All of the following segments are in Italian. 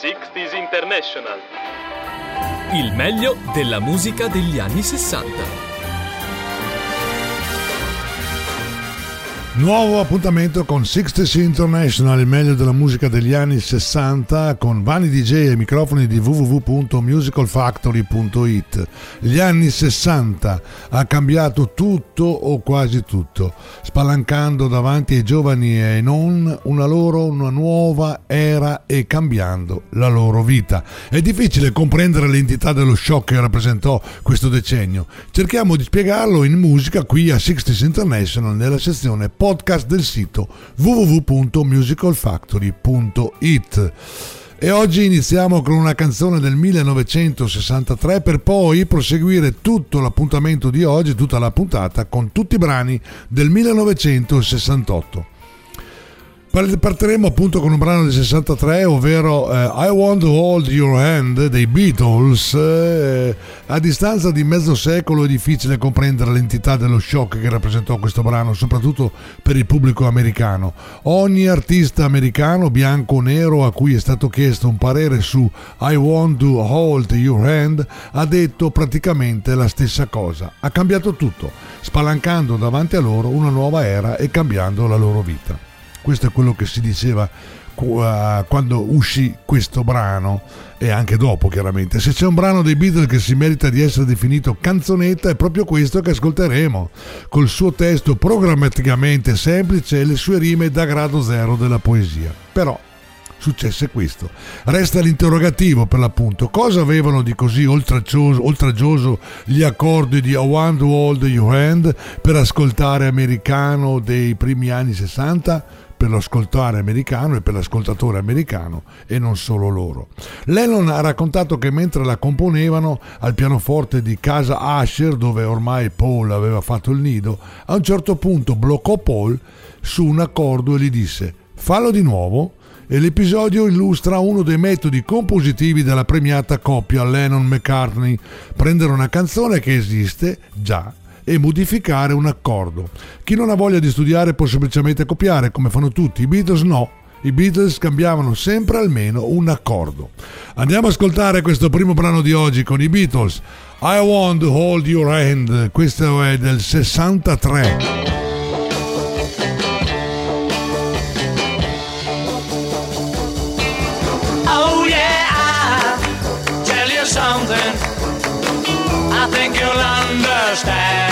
60s International. Il meglio della musica degli anni 60. Nuovo appuntamento con 60s International, il meglio della musica degli anni 60 con Vani DJ e microfoni di www.musicalfactory.it. Gli anni 60 ha cambiato tutto o quasi tutto, spalancando davanti ai giovani e non una loro una nuova era e cambiando la loro vita. È difficile comprendere l'entità dello shock che rappresentò questo decennio. Cerchiamo di spiegarlo in musica qui a 60s International nella sezione Pop podcast del sito www.musicalfactory.it. E oggi iniziamo con una canzone del 1963 per poi proseguire tutto l'appuntamento di oggi, tutta la puntata, con tutti i brani del 1968. Partiremo appunto con un brano del 63, ovvero eh, I Want to Hold Your Hand dei Beatles. Eh, a distanza di mezzo secolo è difficile comprendere l'entità dello shock che rappresentò questo brano, soprattutto per il pubblico americano. Ogni artista americano, bianco o nero, a cui è stato chiesto un parere su I Want to Hold Your Hand, ha detto praticamente la stessa cosa. Ha cambiato tutto, spalancando davanti a loro una nuova era e cambiando la loro vita. Questo è quello che si diceva quando uscì questo brano e anche dopo chiaramente. Se c'è un brano dei Beatles che si merita di essere definito canzonetta è proprio questo che ascolteremo, col suo testo programmaticamente semplice e le sue rime da grado zero della poesia. Però successe questo. Resta l'interrogativo per l'appunto, cosa avevano di così oltraggioso, gli accordi di Want to Hold Your Hand per ascoltare americano dei primi anni 60? Per l'ascoltare americano e per l'ascoltatore americano e non solo loro. Lennon ha raccontato che mentre la componevano al pianoforte di casa Asher, dove ormai Paul aveva fatto il nido, a un certo punto bloccò Paul su un accordo e gli disse fallo di nuovo e l'episodio illustra uno dei metodi compositivi della premiata coppia Lennon-McCartney, prendere una canzone che esiste già e modificare un accordo. Chi non ha voglia di studiare può semplicemente copiare, come fanno tutti, i Beatles no. I Beatles cambiavano sempre almeno un accordo. Andiamo ad ascoltare questo primo brano di oggi con i Beatles. I Want to Hold Your Hand, questo è del 63. something I think you'll understand.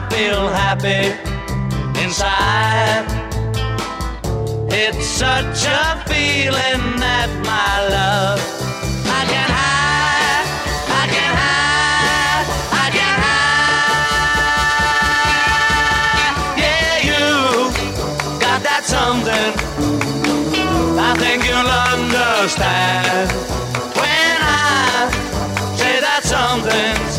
I feel happy inside. It's such a feeling that my love I can hide, I can hide, I can hide. Yeah, you got that something. I think you'll understand when I say that something.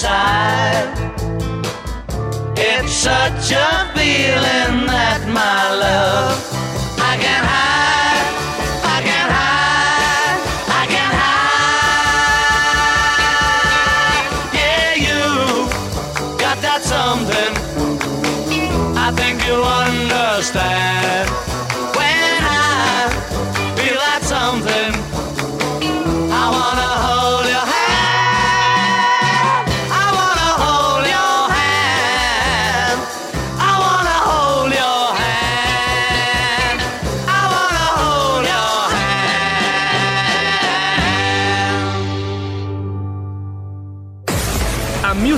Inside. It's such a feeling that my love I can hide. I can hide. I can hide. Yeah, you got that something. I think you'll understand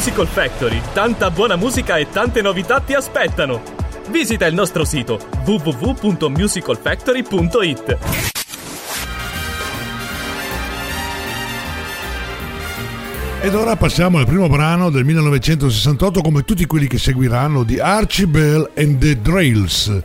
Musical Factory, tanta buona musica e tante novità ti aspettano. Visita il nostro sito www.musicalfactory.it. Ed ora passiamo al primo brano del 1968 come tutti quelli che seguiranno di Archie Bell and the Drails.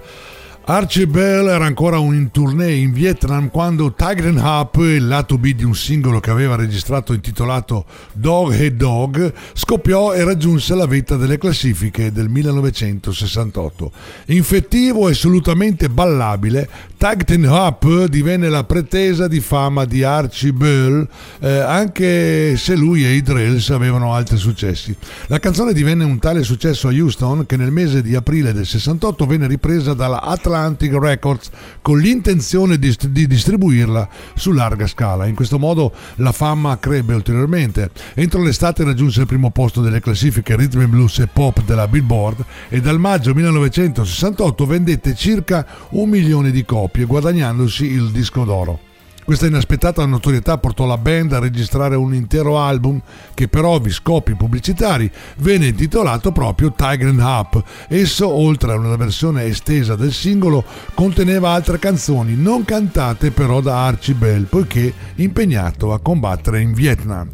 Archie Bell era ancora un in tournée in Vietnam quando Tiger and Up, il lato B di un singolo che aveva registrato intitolato Dog Head Dog, scoppiò e raggiunse la vetta delle classifiche del 1968. Infettivo e assolutamente ballabile, Tiger and Up divenne la pretesa di fama di Archie Bell, eh, anche se lui e i Drills avevano altri successi. La canzone divenne un tale successo a Houston che nel mese di aprile del 68 venne ripresa dalla Atlantic Atlantic Records con l'intenzione di, di, distribuirla su larga scala. In questo modo la fama crebbe ulteriormente. Entro l'estate raggiunse il primo posto delle classifiche rhythm and blues e pop della Billboard e dal maggio 1968 vendette circa un milione di copie guadagnandosi il disco d'oro. Questa inaspettata notorietà portò la band a registrare un intero album che per ovvi scopi pubblicitari venne intitolato proprio Tiger and Up. Esso, oltre a una versione estesa del singolo, conteneva altre canzoni non cantate però da Archie Bell, poiché impegnato a combattere in Vietnam.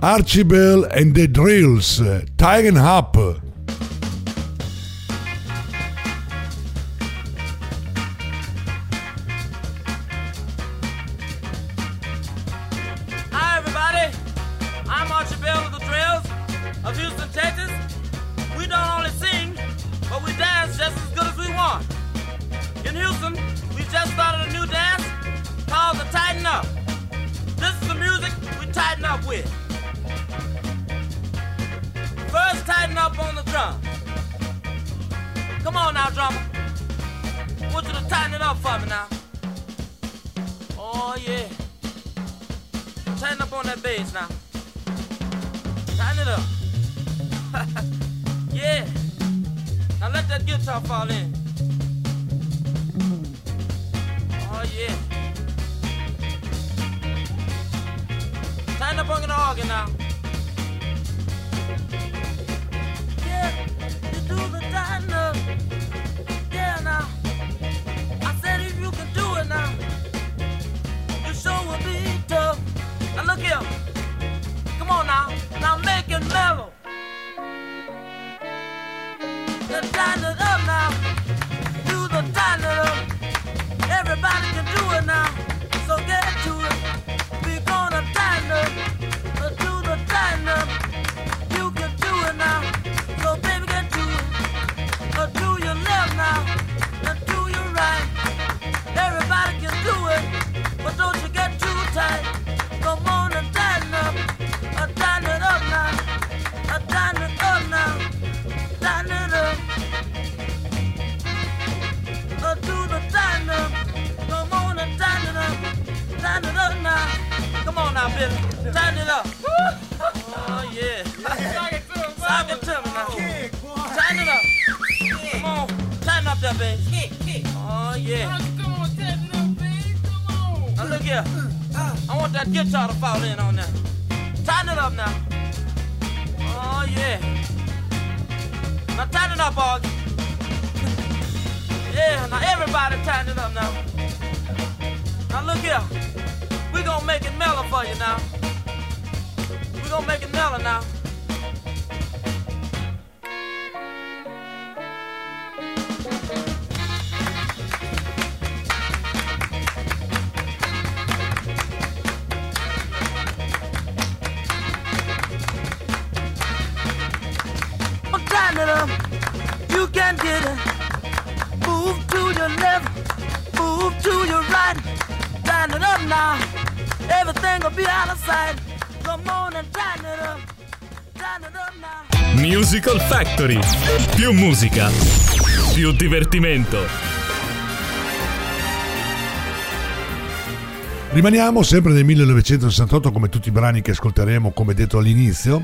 Archie Bell and the Drills, Tiger and Up. tighten up with. First, tighten up on the drum. Come on now, drummer. Want you to tighten it up for me now. Oh, yeah. Tighten up on that bass now. Tighten it up. yeah. Now let that guitar fall in. stop bringing the organ now. Yeah, you do the. Yeah, now. I said if you can do it now, will be tough. Now look here. Come on now. Now make it mellow. Yeah. Now look here. I want that guitar to fall in on that. Tighten it up now. Oh, yeah. Now tighten it up, Augie. yeah, now everybody tighten it up now. Now look here. We're gonna make it mellow for you now. We're gonna make it mellow now. Factory. Più musica, più divertimento. Rimaniamo sempre nel 1968 come tutti i brani che ascolteremo come detto all'inizio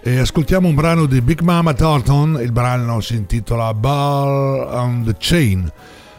e ascoltiamo un brano di Big Mama Thornton, il brano si intitola Ball on the Chain.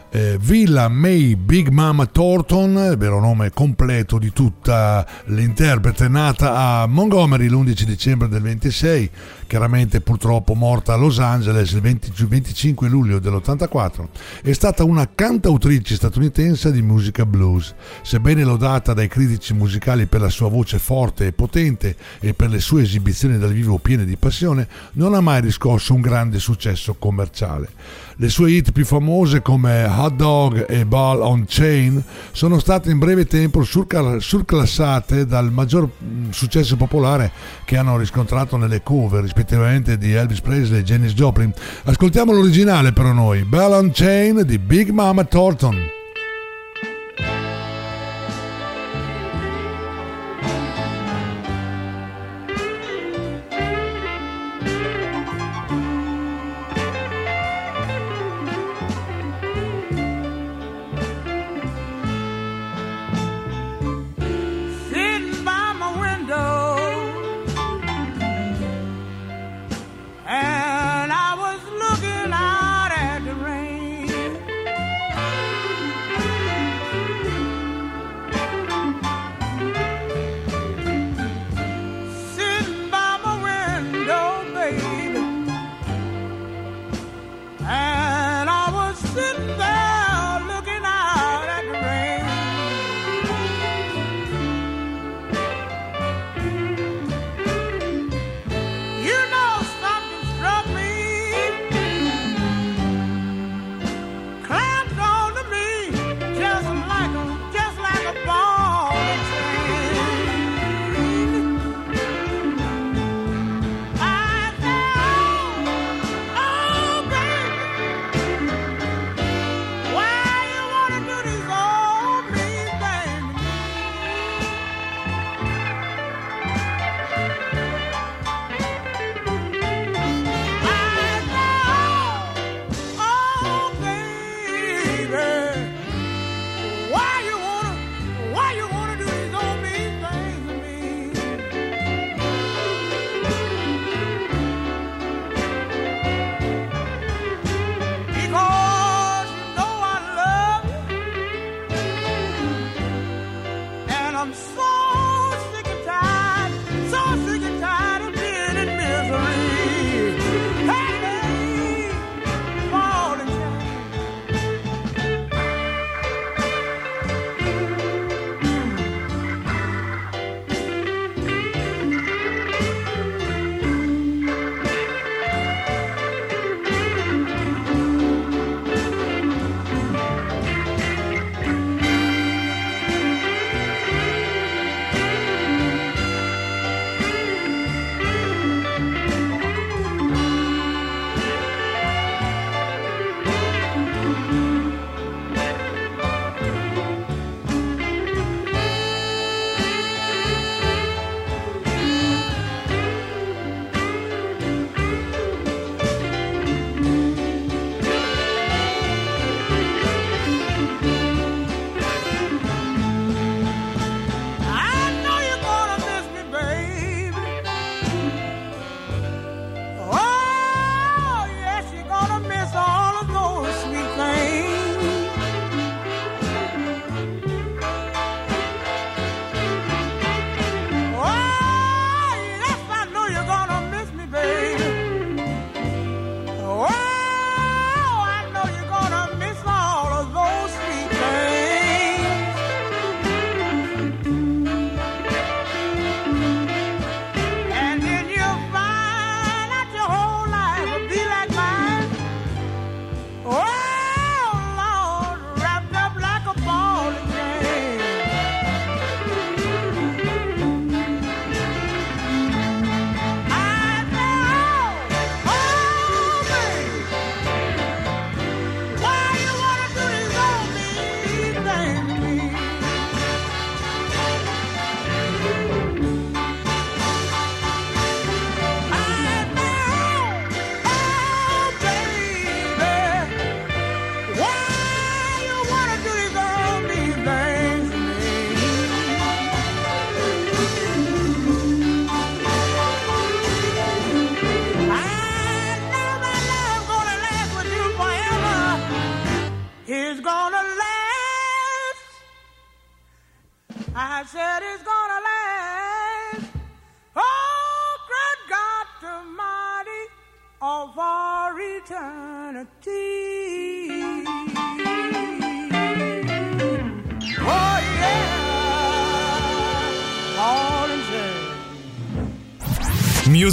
Eh, Villa May Big Mama Thornton, vero nome completo di tutta l'interprete, nata a Montgomery l'11 dicembre del 26, chiaramente purtroppo morta a Los Angeles il 20, 25 luglio dell'84, è stata una cantautrice statunitense di musica blues. Sebbene lodata dai critici musicali per la sua voce forte e potente e per le sue esibizioni dal vivo piene di passione, non ha mai riscosso un grande successo commerciale. Le sue hit più famose come Hot Dog e Ball on Chain sono state in breve tempo surclassate dal maggior mm, successo popolare che hanno riscontrato nelle cover rispettivamente di Elvis Presley e Janis Joplin. Ascoltiamo l'originale però noi, Ball on Chain di Big Mama Thornton.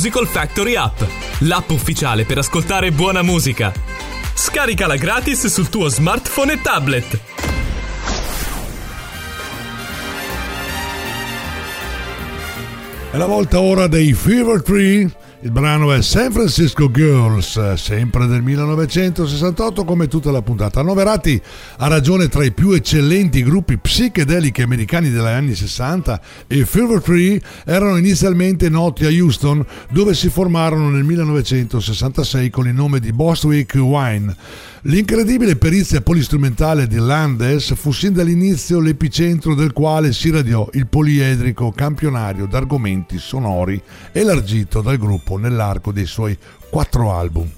Musical Factory App, l'app ufficiale per ascoltare buona musica. Scaricala gratis sul tuo smartphone e tablet. È la volta ora dei Fever Tree. Il brano è San Francisco Girls, sempre del 1968 come tutta la puntata. Annoverati a ragione tra i più eccellenti gruppi psichedelici americani degli anni 60, i Fever Tree erano inizialmente noti a Houston dove si formarono nel 1966 con il nome di Bostwick Wine. L'incredibile perizia polistrumentale di Landes fu sin dall'inizio l'epicentro del quale si radiò il poliedrico campionario d'argomenti sonori elargito dal gruppo nell'arco dei suoi quattro album.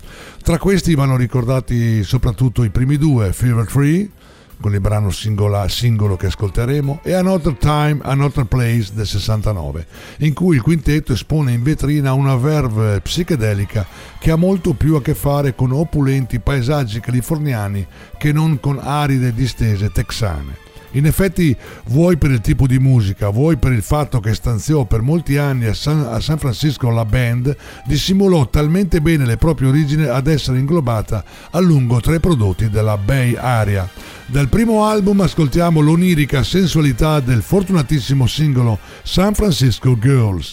Tra questi vanno ricordati soprattutto i primi due, Fever Tree, con il brano singola, singolo che ascolteremo, e Another Time, Another Place del 69, in cui il quintetto espone in vetrina una verve psichedelica che ha molto più a che fare con opulenti paesaggi californiani che non con aride distese texane. In effetti, vuoi per il tipo di musica, vuoi per il fatto che stanziò per molti anni a San, a San, Francisco la band, dissimulò talmente bene le proprie origini ad essere inglobata a lungo tra i prodotti della Bay Area. Dal primo album ascoltiamo l'onirica sensualità del fortunatissimo singolo San Francisco Girls.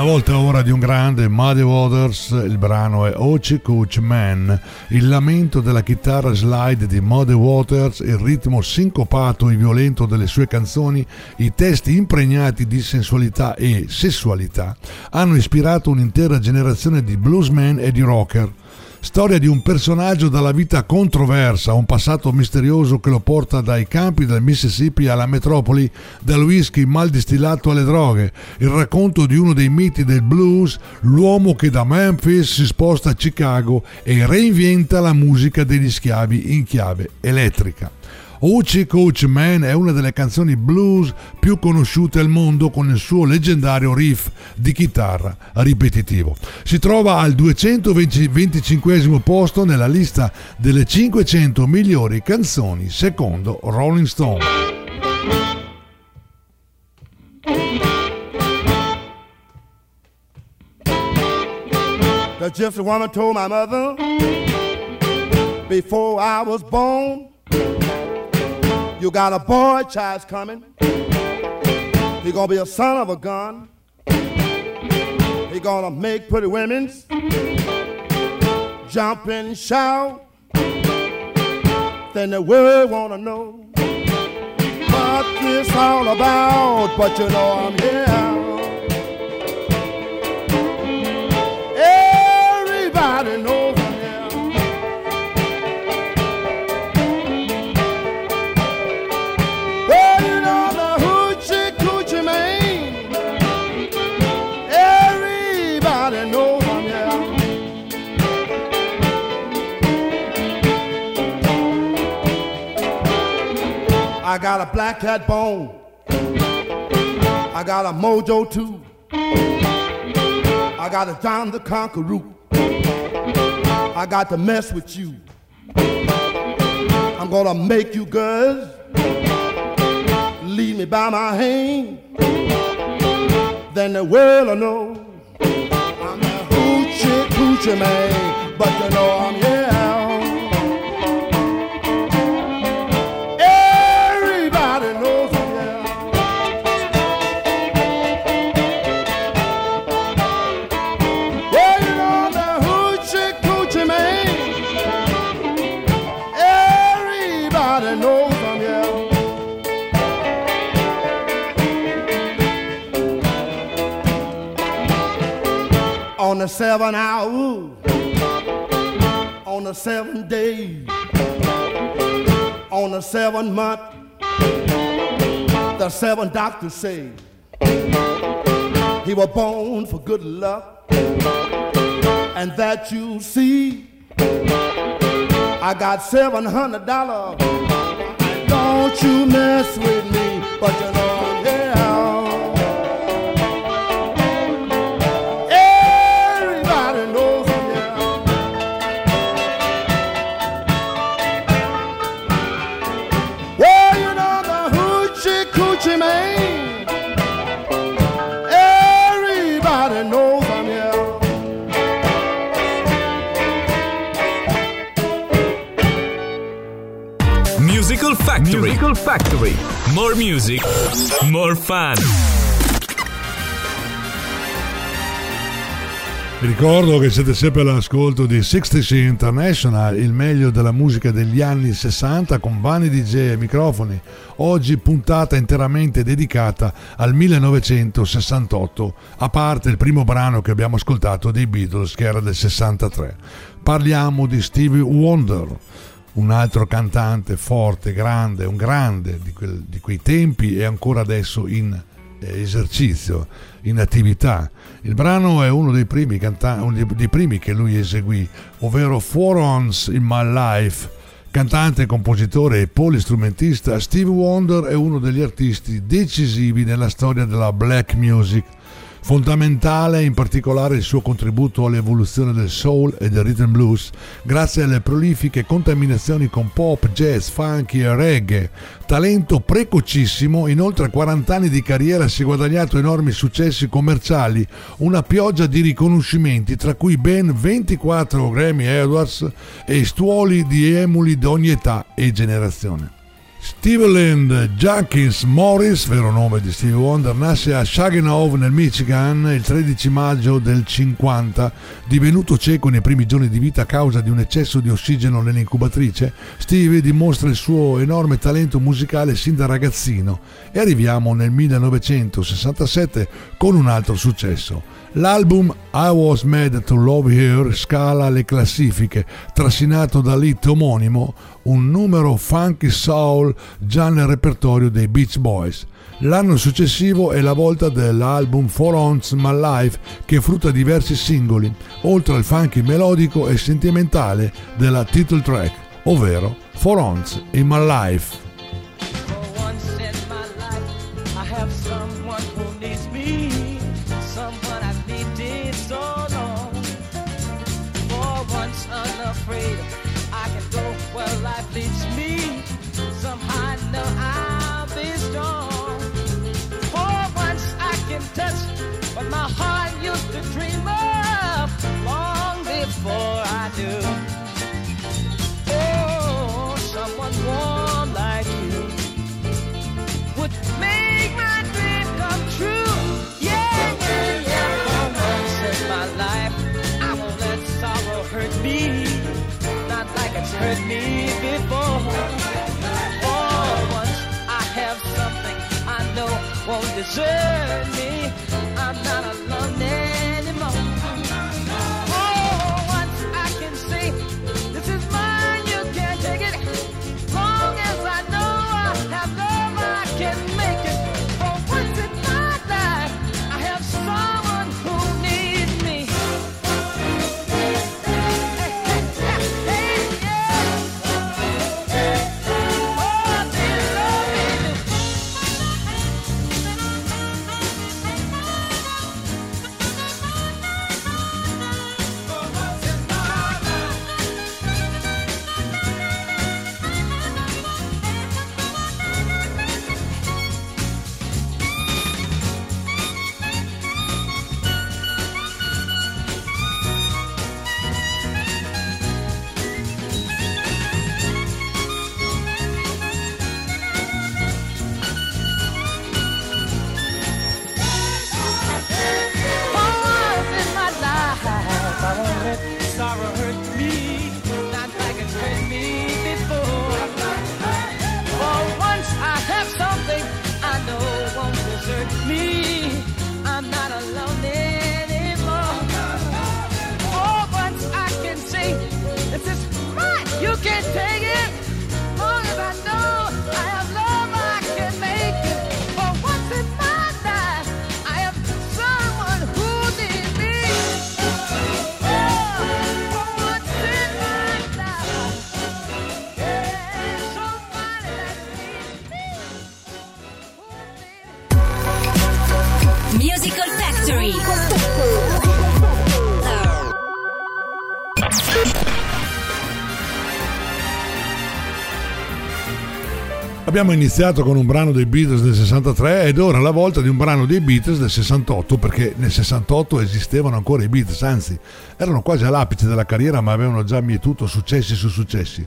Una volta ora di un grande Muddy Waters, il brano è Ochi Coach Man, il lamento della chitarra slide di Muddy Waters, il ritmo sincopato e violento delle sue canzoni, i testi impregnati di sensualità e sessualità hanno ispirato un'intera generazione di bluesmen e di rocker. Storia di un personaggio dalla vita controversa, un passato misterioso che lo porta dai campi del Mississippi alla metropoli, dal whisky mal distillato alle droghe. Il racconto di uno dei miti del blues, l'uomo che da Memphis si sposta a Chicago e reinventa la musica degli schiavi in chiave elettrica. Ochi Coach Man è una delle canzoni blues più conosciute al mondo con il suo leggendario riff di chitarra ripetitivo. Si trova al 225 posto nella lista delle 500 migliori canzoni secondo Rolling Stone. The gypsy woman told my mother before I was born, you got a boy child's coming. He gonna be a son of a gun. He gonna make pretty women's jump and shout. Then the world wanna know what this all about. But you know I'm here. Everybody knows I got a black cat bone. I got a mojo too. I got a John the Conqueror. I got to mess with you. I'm gonna make you girls leave me by my hand. Then the world will know I'm a hoochie coochie man. But you know I'm here. On the seven hour, on the seven day, on the seven month, the seven doctors say he was born for good luck, and that you see, I got seven hundred dollars. Don't you mess with me, but Factory. Musical Factory. More music, more fun. Vi ricordo che siete sempre all'ascolto di 60 International, il meglio della musica degli anni 60 con Vani DJ e microfoni. Oggi puntata interamente dedicata al 1968, a parte il primo brano che abbiamo ascoltato dei Beatles che era del 63. Parliamo di Stevie Wonder, un altro cantante forte, grande, un grande di, quel- di quei tempi e ancora adesso in eh, esercizio, in attività. Il brano è uno dei primi, canta- uno dei- primi che lui eseguì, ovvero Four Ons in My Life. Cantante, compositore e polistrumentista, Steve Wonder è uno degli artisti decisivi nella storia della black music. Fondamentale in particolare il suo contributo all'evoluzione del soul e del rhythm blues grazie alle prolifiche contaminazioni con pop, jazz, funky e reggae. Talento precocissimo, in oltre 40 anni di carriera si è guadagnato enormi successi commerciali, una pioggia di riconoscimenti tra cui ben 24 Grammy Awards e stuoli di emuli di ogni età e generazione. Steveland Jenkins Morris, vero nome di Stevie Wonder, nasce a Saginaw nel Michigan il 13 maggio del 50. Divenuto cieco nei primi giorni di vita a causa di un eccesso di ossigeno nell'incubatrice, Stevie dimostra il suo enorme talento musicale sin da ragazzino e arriviamo nel 1967 con un altro successo. L'album I Was Mad to Love Her scala le classifiche, trascinato dall'hit omonimo, un numero funky soul già nel repertorio dei Beach Boys. L'anno successivo è la volta dell'album For Ons My Life che frutta diversi singoli, oltre al funky melodico e sentimentale della title track, ovvero For Ons in My Life. Hurt me before. For once, I have something I know won't desert me. Abbiamo iniziato con un brano dei Beatles del 63 ed ora è la volta di un brano dei Beatles del 68 perché nel 68 esistevano ancora i Beatles, anzi erano quasi all'apice della carriera ma avevano già mietuto successi su successi.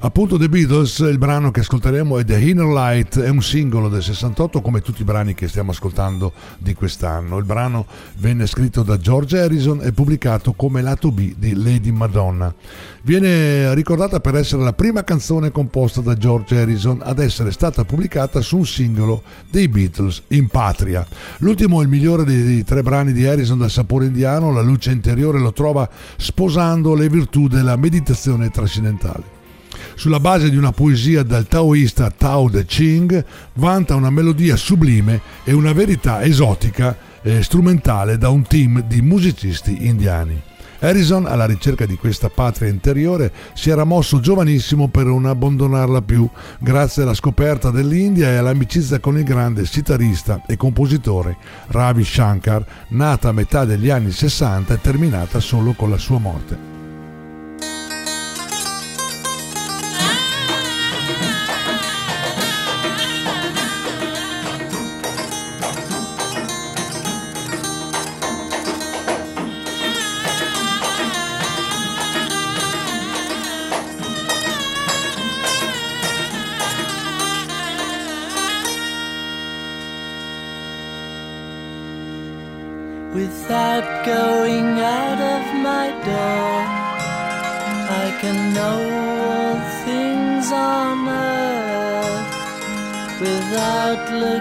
Appunto The Beatles, il brano che ascolteremo è The Inner Light, è un singolo del 68 come tutti i brani che stiamo ascoltando di quest'anno. Il brano venne scritto da George Harrison e pubblicato come lato B di Lady Madonna. Viene ricordata per essere la prima canzone composta da George Harrison ad essere stata pubblicata su un singolo dei Beatles in patria. L'ultimo è il migliore dei tre brani di Harrison dal sapore indiano, la luce interiore lo trova sposando le virtù della meditazione trascendentale sulla base di una poesia dal taoista Tao Te Ching, vanta una melodia sublime e una verità esotica e strumentale da un team di musicisti indiani. Harrison, alla ricerca di questa patria interiore, si era mosso giovanissimo per non abbandonarla più, grazie alla scoperta dell'India e all'amicizia con il grande sitarista e compositore Ravi Shankar, nata a metà degli anni 60 e terminata solo con la sua morte.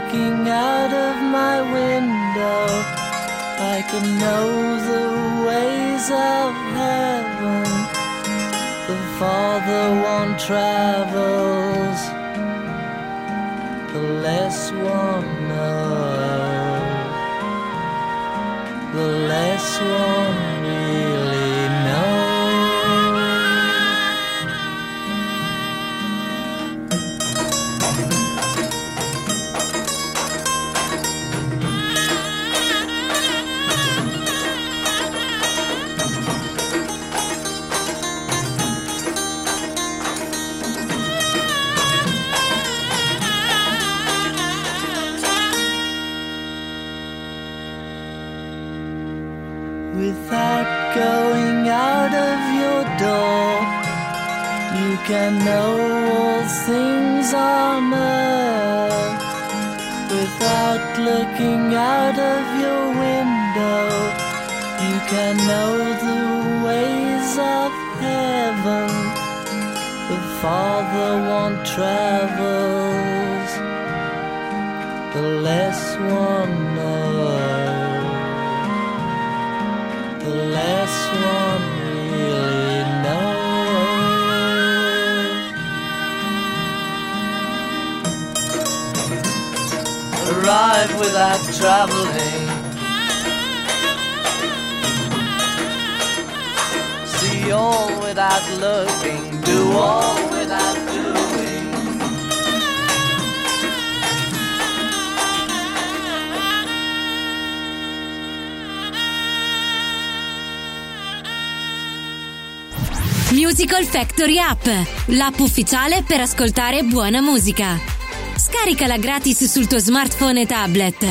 Looking out of my window, I can know the ways of heaven. The farther one travels, the less one knows. The less one know all things earth. Without looking out of your window, you can know the ways of heaven. The farther one travels, the less one Arrive without traveling. See all without looking. Do all without doing. Musical Factory App, l'app ufficiale per ascoltare buona musica. Scaricala gratis sul tuo smartphone e tablet.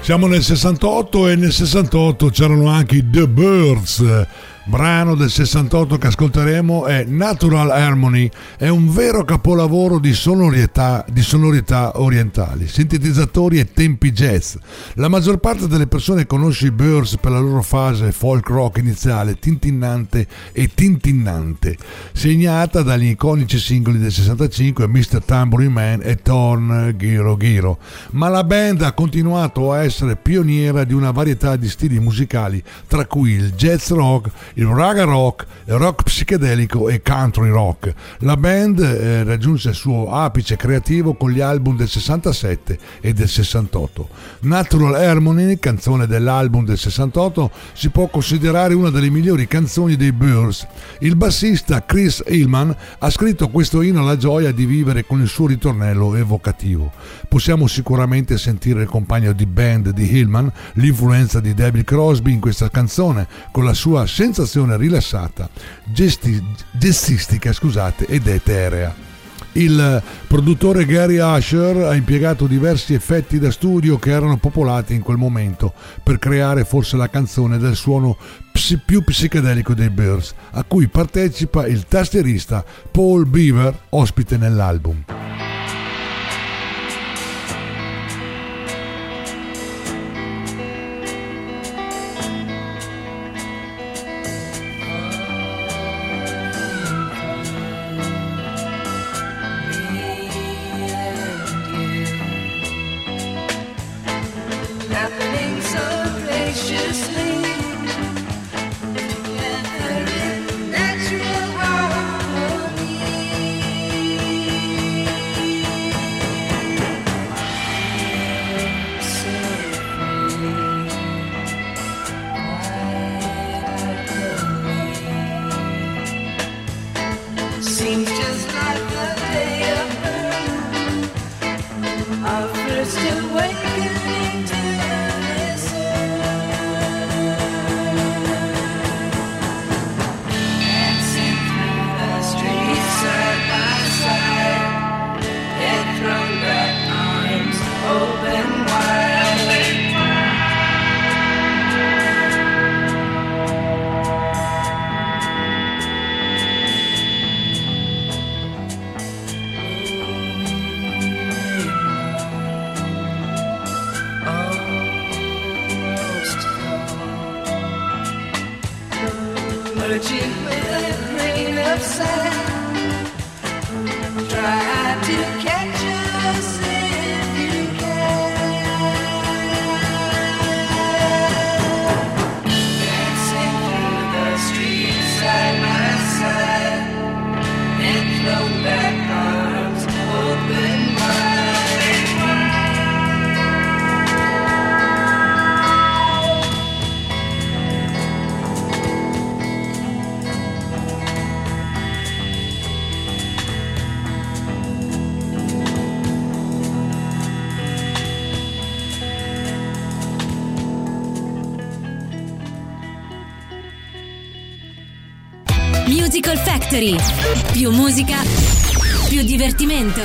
Siamo nel 68 e nel 68 c'erano anche i The Birds. Brano del 68 che ascolteremo è Natural Harmony, è un vero capolavoro di sonorità, di sonorità orientali, sintetizzatori e tempi jazz. La maggior parte delle persone conosce i Birds per la loro fase folk rock iniziale, tintinnante e tintinnante, segnata dagli iconici singoli del 65 Mr. Tambourine Man e Torn Giro Giro. Ma la band ha continuato a essere pioniera di una varietà di stili musicali, tra cui il jazz rock, il raga rock, il rock psichedelico e country rock. La band eh, raggiunse il suo apice creativo con gli album del 67 e del 68. Natural Harmony, canzone dell'album del 68, si può considerare una delle migliori canzoni dei Birds. Il bassista Chris Hillman ha scritto questo inno alla gioia di vivere con il suo ritornello evocativo. Possiamo sicuramente sentire il compagno di band di Hillman, l'influenza di David Crosby in questa canzone, con la sua sensazione rilassata, gesti- jazzistica scusate, ed eterea. Il produttore Gary Asher ha impiegato diversi effetti da studio che erano popolati in quel momento per creare forse la canzone del suono psi- più psichedelico dei Birds, a cui partecipa il tastierista Paul Beaver, ospite nell'album. Factory. Più musica, più divertimento.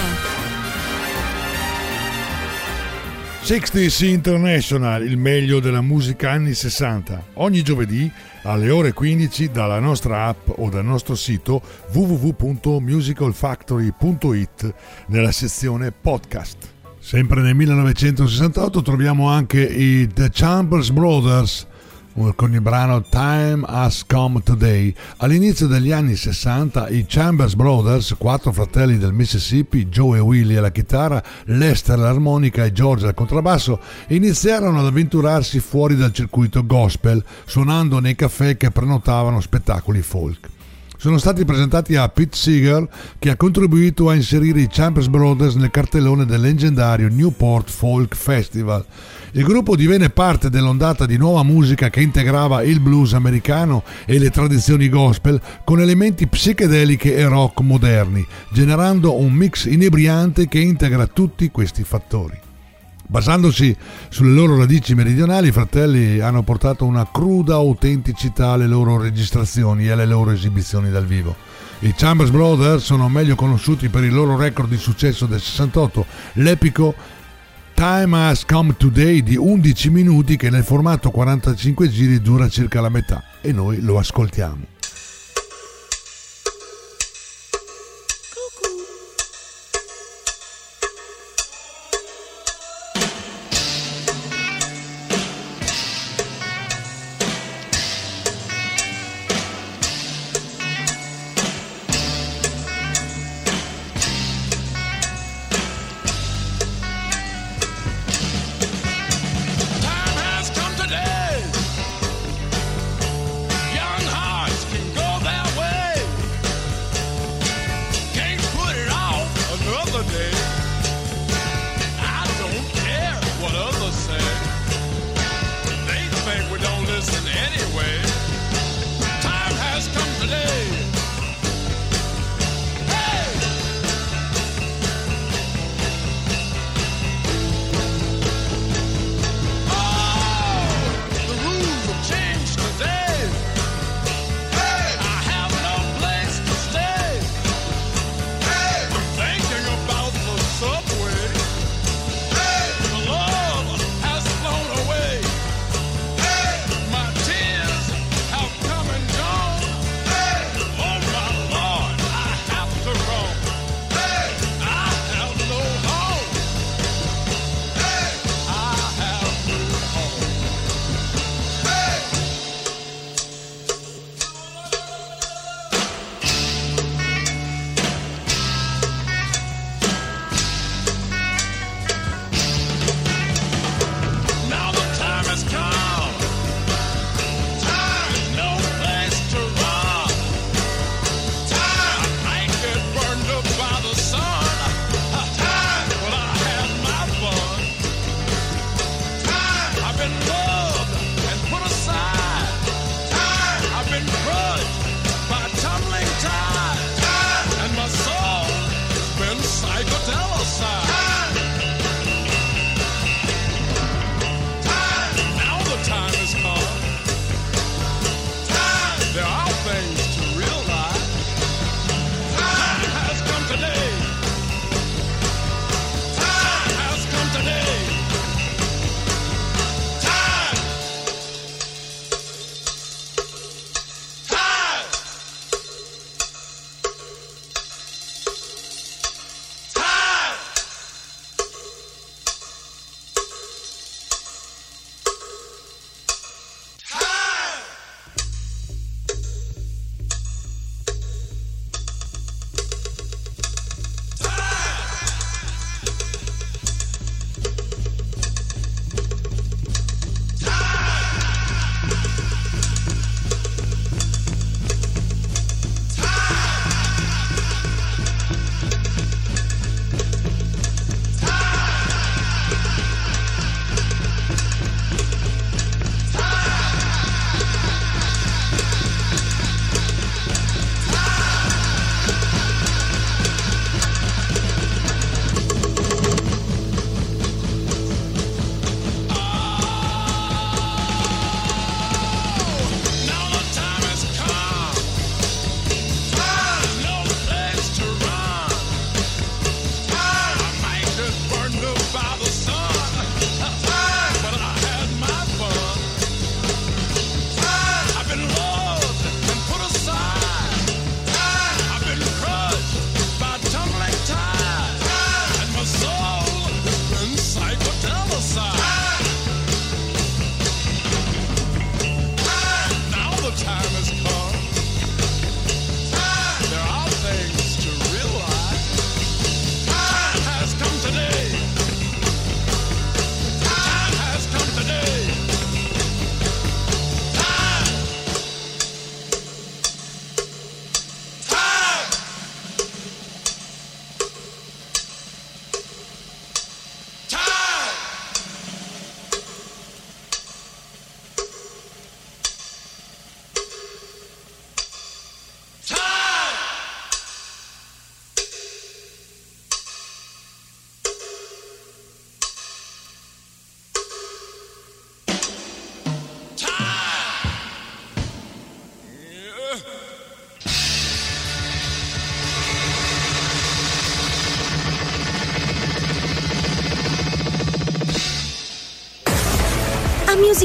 60s International, il meglio della musica anni 60. Ogni giovedì alle ore 15 dalla nostra app o dal nostro sito www.musicalfactory.it nella sezione podcast. Sempre nel 1968 troviamo anche i The Chambers Brothers con il brano Time Has Come Today. All'inizio degli anni 60 i Chambers Brothers, quattro fratelli del Mississippi, Joe e Willie alla chitarra, Lester all'armonica e George al contrabbasso, iniziarono ad avventurarsi fuori dal circuito gospel, suonando nei caffè che prenotavano spettacoli folk. Sono stati presentati a Pete Seeger che ha contribuito a inserire i Chambers Brothers nel cartellone del leggendario Newport Folk Festival. Il gruppo divenne parte dell'ondata di nuova musica che integrava il blues americano e le tradizioni gospel con elementi psichedeliche e rock moderni, generando un mix inebriante che integra tutti questi fattori. Basandosi sulle loro radici meridionali, i fratelli hanno portato una cruda autenticità alle loro registrazioni e alle loro esibizioni dal vivo. I Chambers Brothers sono meglio conosciuti per il loro record di successo del 68, l'epico Time Has Come Today di 11 minuti che nel formato 45 giri dura circa la metà e noi lo ascoltiamo.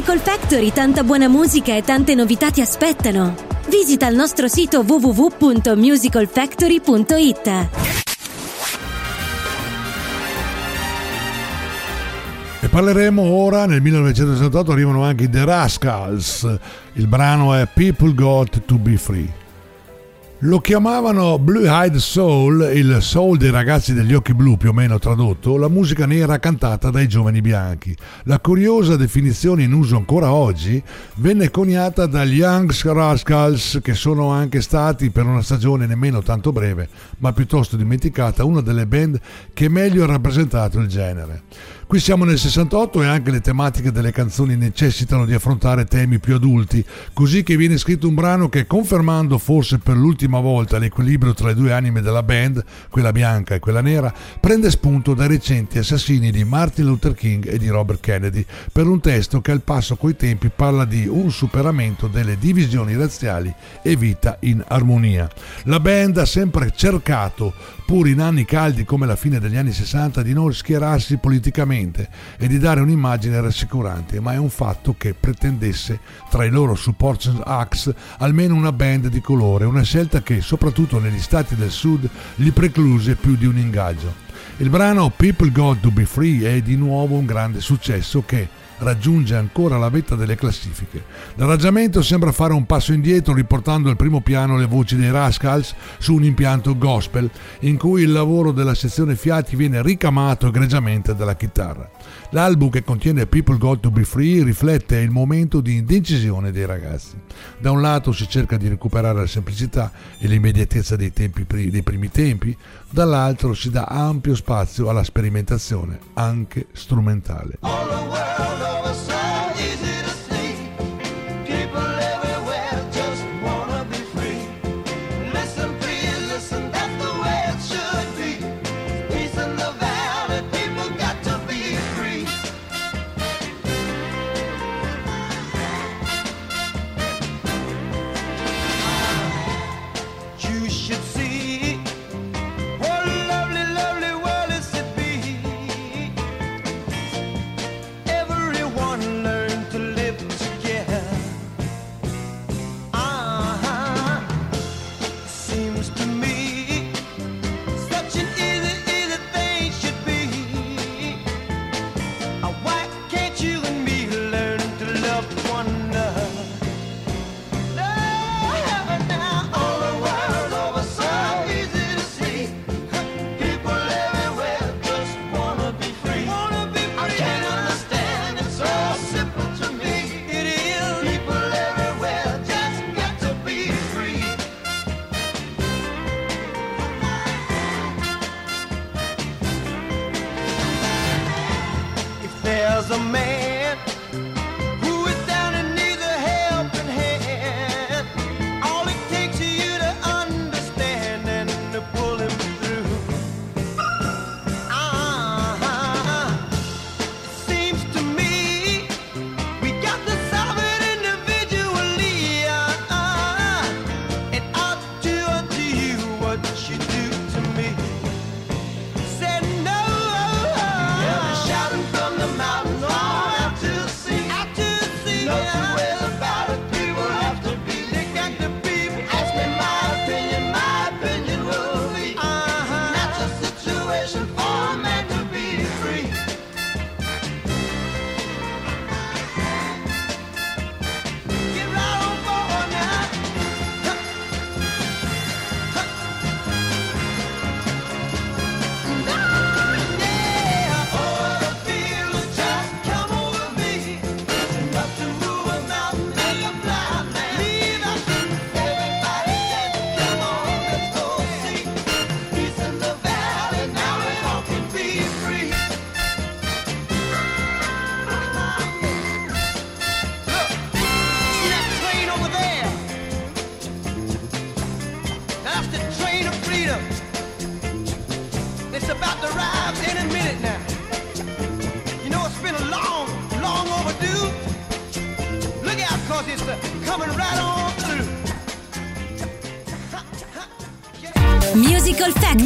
Musical Factory tanta buona musica e tante novità ti aspettano. Visita il nostro sito www.musicalfactory.it. E parleremo ora, nel 1968 arrivano anche The Rascals, il brano è People Got to Be Free. Lo chiamavano Blue Eyed Soul, il soul dei ragazzi degli occhi blu più o meno tradotto, la musica nera cantata dai giovani bianchi. La curiosa definizione in uso ancora oggi venne coniata dagli Young Rascals che sono anche stati per una stagione nemmeno tanto breve, ma piuttosto dimenticata, una delle band che meglio ha rappresentato il genere. Qui siamo nel 68 e anche le tematiche delle canzoni necessitano di affrontare temi più adulti, così che viene scritto un brano che, confermando forse per l'ultima volta l'equilibrio tra le due anime della band, quella bianca e quella nera, prende spunto dai recenti assassini di Martin Luther King e di Robert Kennedy, per un testo che al passo coi tempi parla di un superamento delle divisioni razziali e vita in armonia. La band ha sempre cercato, pur in anni caldi come la fine degli anni 60, di non schierarsi politicamente e di dare un'immagine rassicurante, ma è un fatto che pretendesse tra i loro support acts almeno una band di colore, una scelta che soprattutto negli stati del sud gli precluse più di un ingaggio. Il brano People Got to Be Free è di nuovo un grande successo che raggiunge ancora la vetta delle classifiche. L'arrangiamento sembra fare un passo indietro riportando al primo piano le voci dei Rascals su un impianto gospel in cui il lavoro della sezione fiati viene ricamato egregiamente dalla chitarra. L'album che contiene People Got to Be Free riflette il momento di indecisione dei ragazzi. Da un lato si cerca di recuperare la semplicità e l'immediatezza dei, tempi, dei primi tempi, dall'altro si dà ampio spazio alla sperimentazione, anche strumentale. All the world over so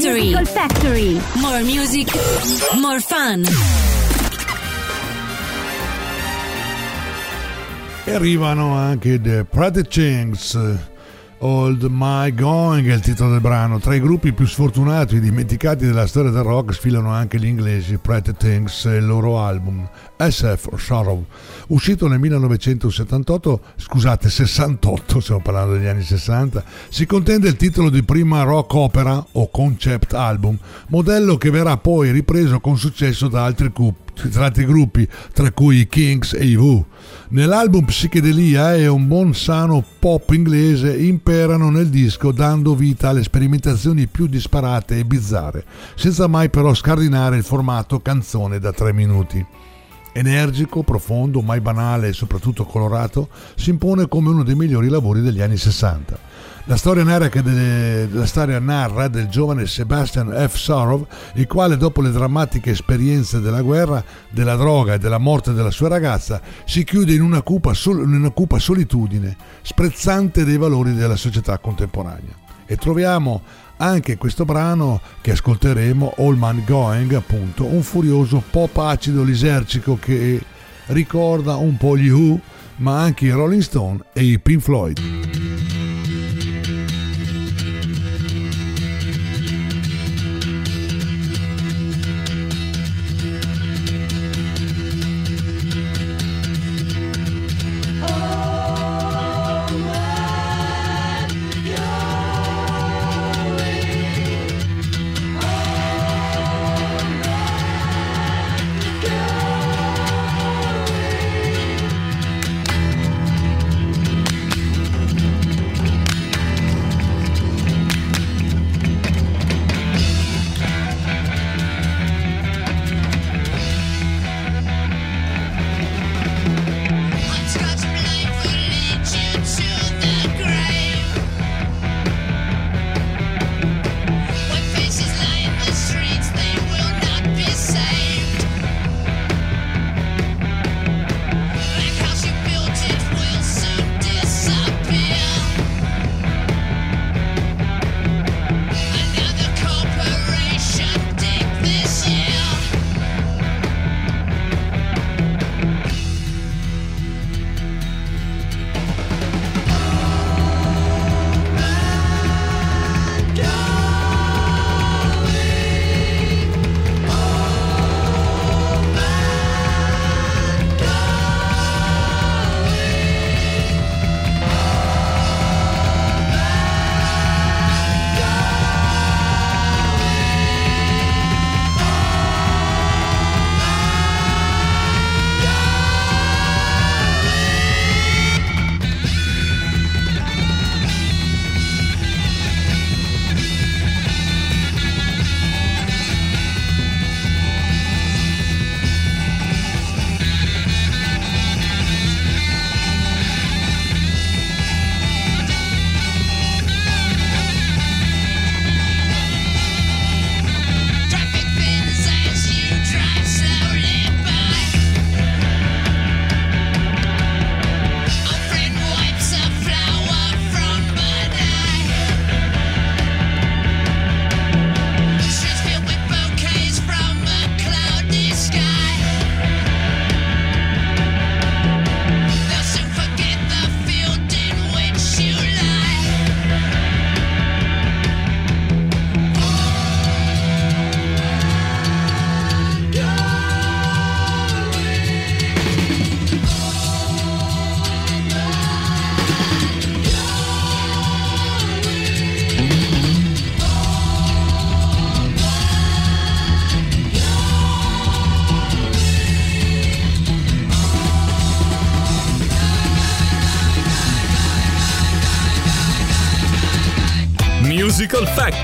Factory. Musical Factory. More music, more fun. E arrivano anche The Things. Old My Going è il titolo del brano. Tra i gruppi più sfortunati e dimenticati della storia del rock sfilano anche gli inglesi Pretty Things e il loro album SF Sorrow, uscito nel 1978, scusate 68, stiamo parlando degli anni 60, si contende il titolo di prima rock opera o concept album, modello che verrà poi ripreso con successo da altri, cu- tra altri gruppi, tra cui i Kings e i Who. Nell'album Psichedelia e un buon sano pop inglese imperano nel disco dando vita alle sperimentazioni più disparate e bizzarre, senza mai però scardinare il formato canzone da tre minuti. Energico, profondo, mai banale e soprattutto colorato, si impone come uno dei migliori lavori degli anni 60. La storia delle- la storia narra del giovane Sebastian F. Sorov, il quale dopo le drammatiche esperienze della guerra, della droga e della morte della sua ragazza, si chiude in una cupa, sol- in una cupa solitudine, sprezzante dei valori della società contemporanea. E troviamo anche questo brano che ascolteremo, All Man Going, appunto, un furioso pop acido lisergico che ricorda un po' gli Who, ma anche i Rolling Stone e i Pink Floyd.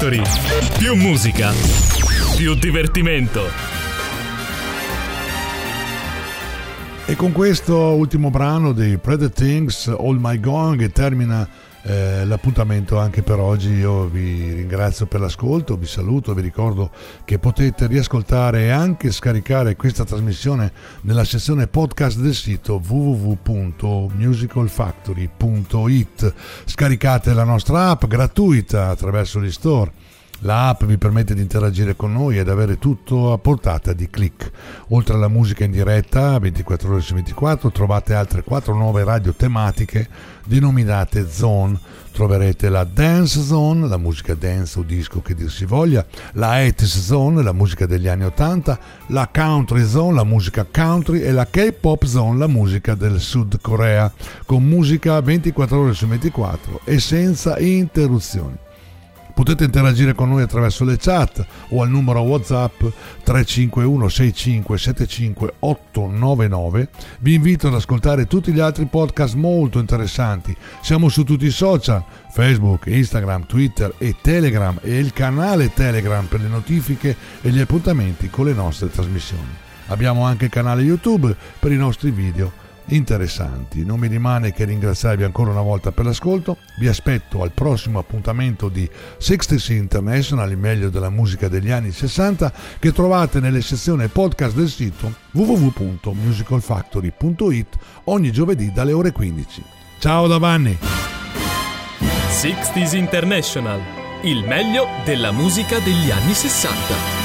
Factory. Più musica, più divertimento. E con questo ultimo brano dei Predator Things, All My Gong, termina eh, l'appuntamento anche per oggi. Io vi ringrazio per l'ascolto, vi saluto, vi ricordo che potete riascoltare e anche scaricare questa trasmissione nella sezione podcast del sito www.musicalfactory.it. Scaricate la nostra app gratuita attraverso gli store La app vi permette di interagire con noi ed avere tutto a portata di click. Oltre alla musica in diretta 24 ore su 24 trovate altre 4 nuove radio tematiche denominate zone. Troverete la Dance Zone, la musica dance o disco che dir si voglia, la 80s Zone, la musica degli anni 80, la Country Zone, la musica country e la K-Pop Zone, la musica del Sud Corea, con musica 24 ore su 24 e senza interruzioni. Potete interagire con noi attraverso le chat o al numero WhatsApp 351 65 75 899. Vi invito ad ascoltare tutti gli altri podcast molto interessanti. Siamo su tutti i social, Facebook, Instagram, Twitter e Telegram e il canale Telegram per le notifiche e gli appuntamenti con le nostre trasmissioni. Abbiamo anche il canale YouTube per i nostri video interessanti. Non mi rimane che ringraziarvi ancora una volta per l'ascolto. Vi aspetto al prossimo appuntamento di 60 International, il meglio della musica degli anni 60, che trovate nelle sezioni podcast del sito www.musicalfactory.it ogni giovedì dalle ore 15. Ciao da Vanni! 60s International, il meglio della musica degli anni 60.